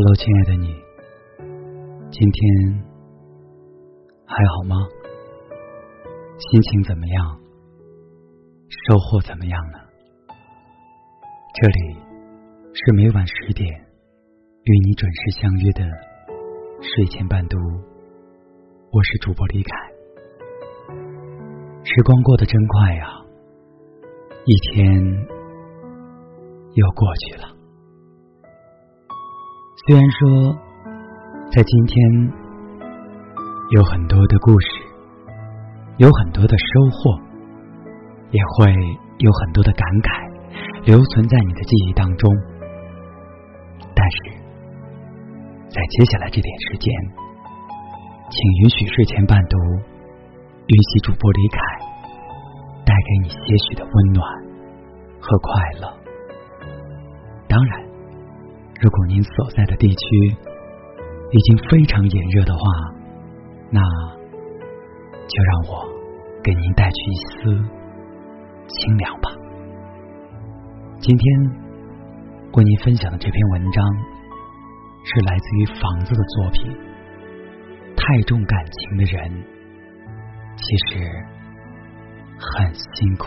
Hello，亲爱的你，今天还好吗？心情怎么样？收获怎么样呢？这里是每晚十点与你准时相约的睡前伴读，我是主播李凯。时光过得真快呀，一天又过去了。虽然说，在今天有很多的故事，有很多的收获，也会有很多的感慨留存在你的记忆当中。但是，在接下来这点时间，请允许睡前伴读，允许主播李凯带给你些许的温暖和快乐。当然。如果您所在的地区已经非常炎热的话，那就让我给您带去一丝清凉吧。今天为您分享的这篇文章是来自于房子的作品。太重感情的人，其实很辛苦。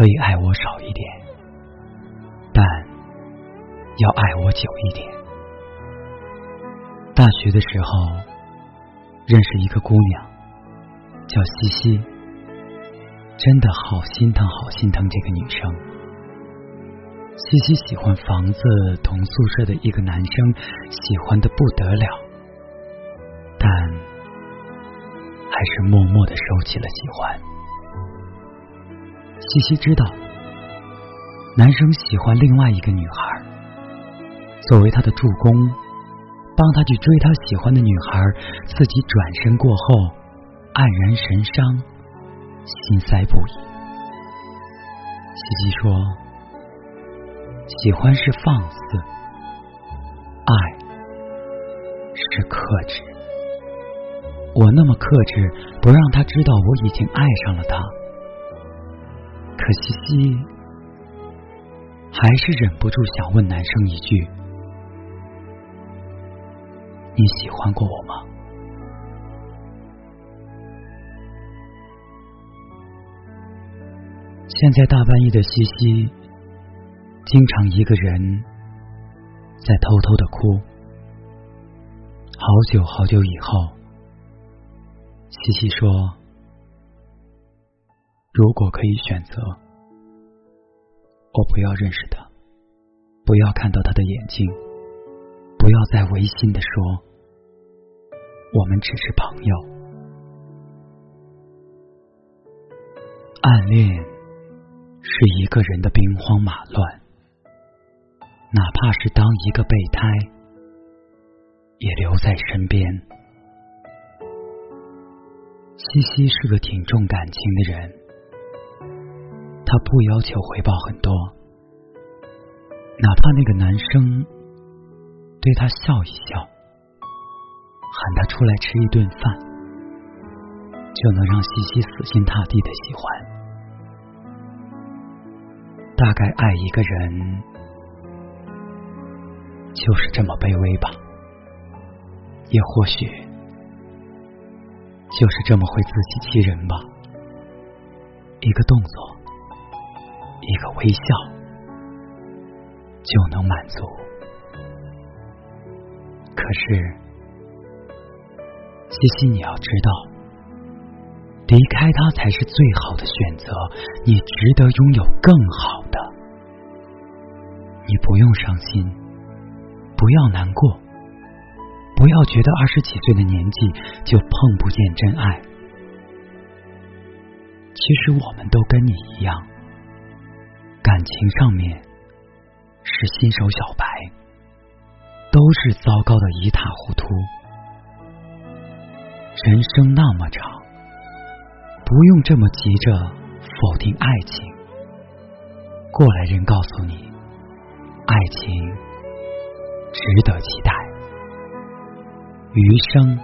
可以爱我少一点，但要爱我久一点。大学的时候认识一个姑娘，叫西西，真的好心疼，好心疼这个女生。西西喜欢房子同宿舍的一个男生，喜欢的不得了，但还是默默的收起了喜欢。西西知道，男生喜欢另外一个女孩，作为他的助攻，帮他去追他喜欢的女孩，自己转身过后，黯然神伤，心塞不已。西西说：“喜欢是放肆，爱是克制。我那么克制，不让他知道我已经爱上了他。”可西西还是忍不住想问男生一句：“你喜欢过我吗？”现在大半夜的西西，经常一个人在偷偷的哭。好久好久以后，西西说。如果可以选择，我不要认识他，不要看到他的眼睛，不要再违心的说，我们只是朋友。暗恋是一个人的兵荒马乱，哪怕是当一个备胎，也留在身边。西西是个挺重感情的人。他不要求回报很多，哪怕那个男生对他笑一笑，喊他出来吃一顿饭，就能让西西死心塌地的喜欢。大概爱一个人就是这么卑微吧，也或许就是这么会自欺欺人吧。一个动作。一个微笑就能满足，可是西西，你要知道，离开他才是最好的选择。你值得拥有更好的，你不用伤心，不要难过，不要觉得二十几岁的年纪就碰不见真爱。其实我们都跟你一样。感情上面是新手小白，都是糟糕的一塌糊涂。人生那么长，不用这么急着否定爱情。过来人告诉你，爱情值得期待。余生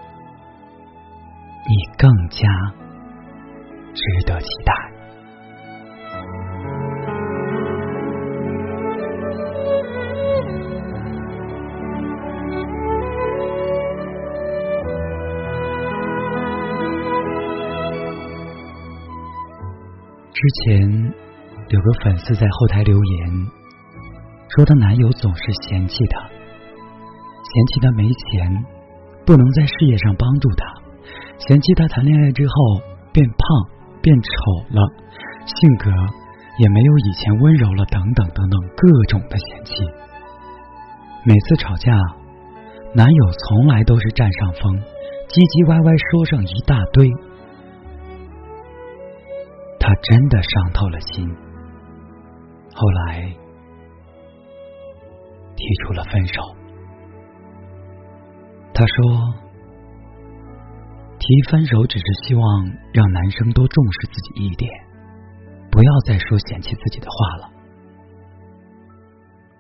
你更加值得期待。之前有个粉丝在后台留言，说她男友总是嫌弃她，嫌弃她没钱，不能在事业上帮助她，嫌弃她谈恋爱之后变胖变丑了，性格也没有以前温柔了，等等等等各种的嫌弃。每次吵架，男友从来都是占上风，唧唧歪歪说上一大堆。他真的伤透了心，后来提出了分手。他说，提分手只是希望让男生多重视自己一点，不要再说嫌弃自己的话了。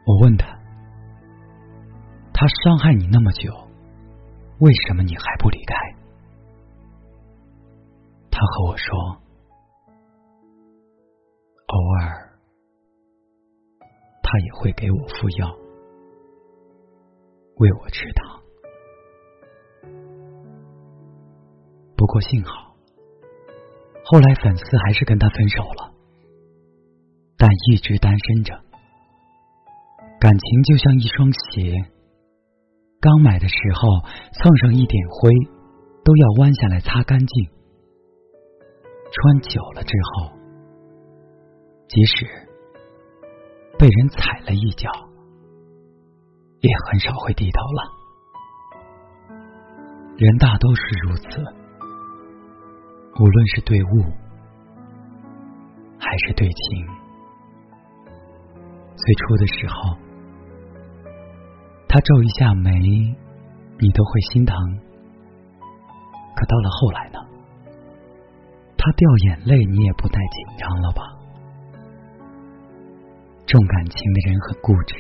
我问他，他伤害你那么久，为什么你还不离开？他和我说。他也会给我敷药，喂我吃糖。不过幸好，后来粉丝还是跟他分手了，但一直单身着。感情就像一双鞋，刚买的时候蹭上一点灰，都要弯下来擦干净。穿久了之后。即使被人踩了一脚，也很少会低头了。人大都是如此，无论是对物还是对情。最初的时候，他皱一下眉，你都会心疼。可到了后来呢？他掉眼泪，你也不带紧张了吧？重感情的人很固执，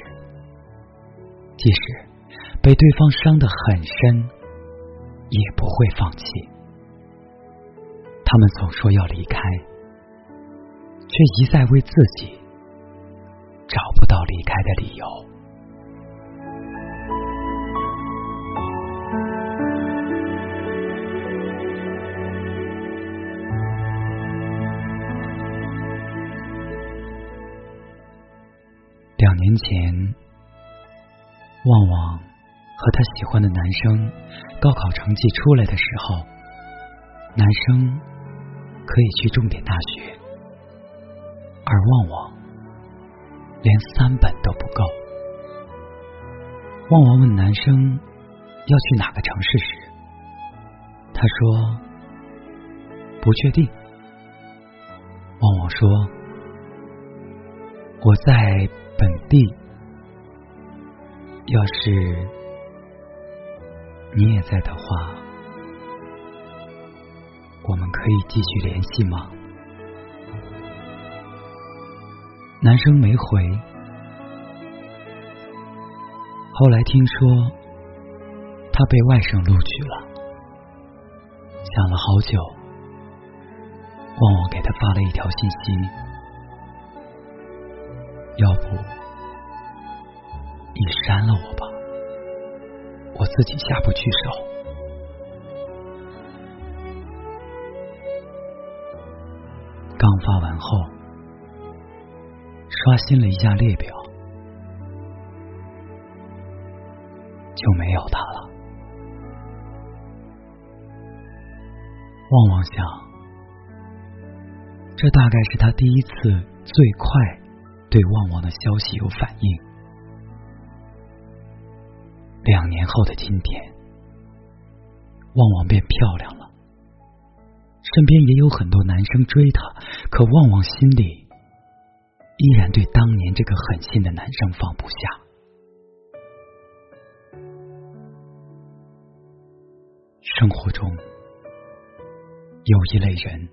即使被对方伤得很深，也不会放弃。他们总说要离开，却一再为自己找不到离开的理由。年前，旺旺和他喜欢的男生高考成绩出来的时候，男生可以去重点大学，而旺旺连三本都不够。旺旺问男生要去哪个城市时，他说不确定。旺旺说：“我在。”本地，要是你也在的话，我们可以继续联系吗？男生没回。后来听说他被外省录取了，想了好久，旺旺给他发了一条信息。要不你删了我吧，我自己下不去手。刚发完后，刷新了一下列表，就没有他了。旺旺想，这大概是他第一次最快。对旺旺的消息有反应。两年后的今天，旺旺变漂亮了，身边也有很多男生追她，可旺旺心里依然对当年这个狠心的男生放不下。生活中有一类人，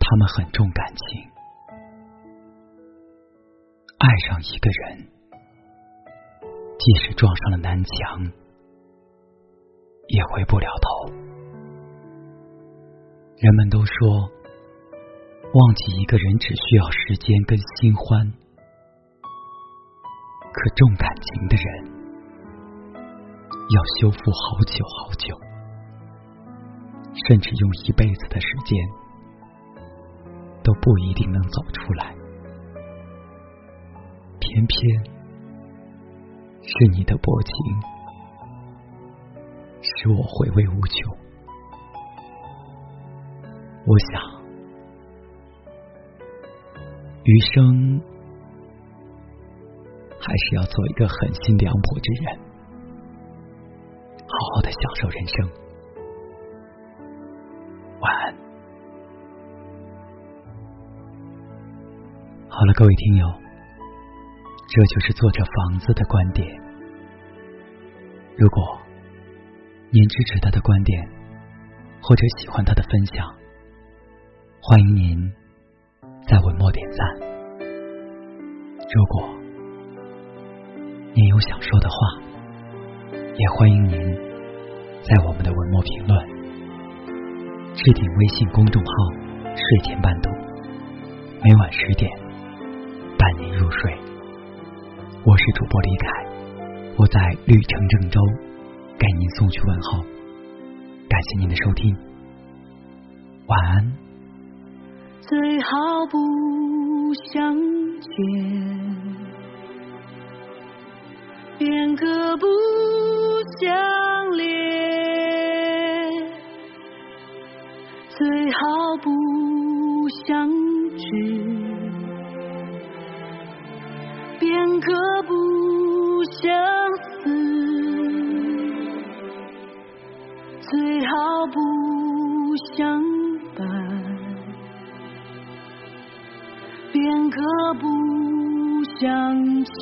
他们很重感情。爱上一个人，即使撞上了南墙，也回不了头。人们都说，忘记一个人只需要时间跟新欢，可重感情的人要修复好久好久，甚至用一辈子的时间都不一定能走出来。偏偏是你的薄情，使我回味无穷。我想，余生还是要做一个狠心凉薄之人，好好的享受人生。晚安。好了，各位听友，这就是作者房子的观点。如果您支持他的观点，或者喜欢他的分享。欢迎您在文末点赞。如果您有想说的话，也欢迎您在我们的文末评论。置顶微信公众号“睡前伴读”，每晚十点伴您入睡。我是主播李凯，我在绿城郑州给您送去问候。感谢您的收听，晚安。最好不相见，便可不相恋；最好不相便可不相见，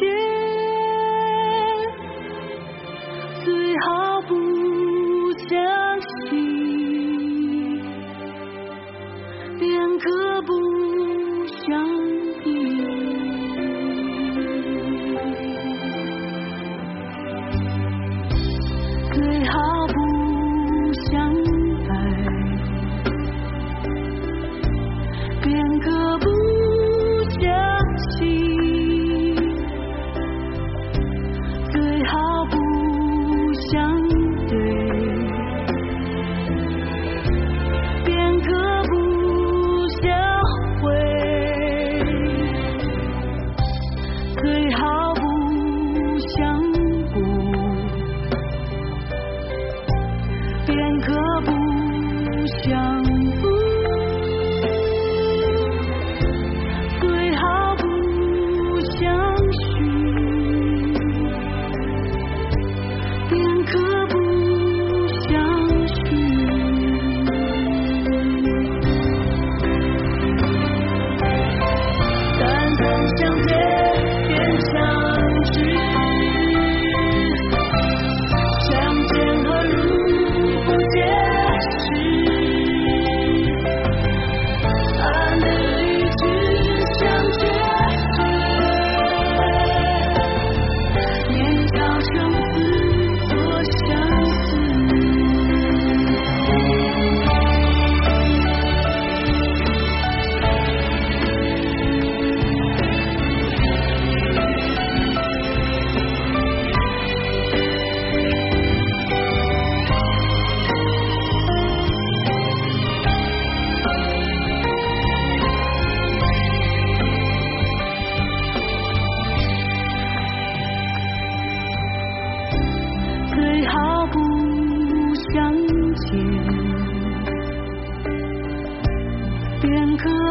最好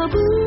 不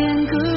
两个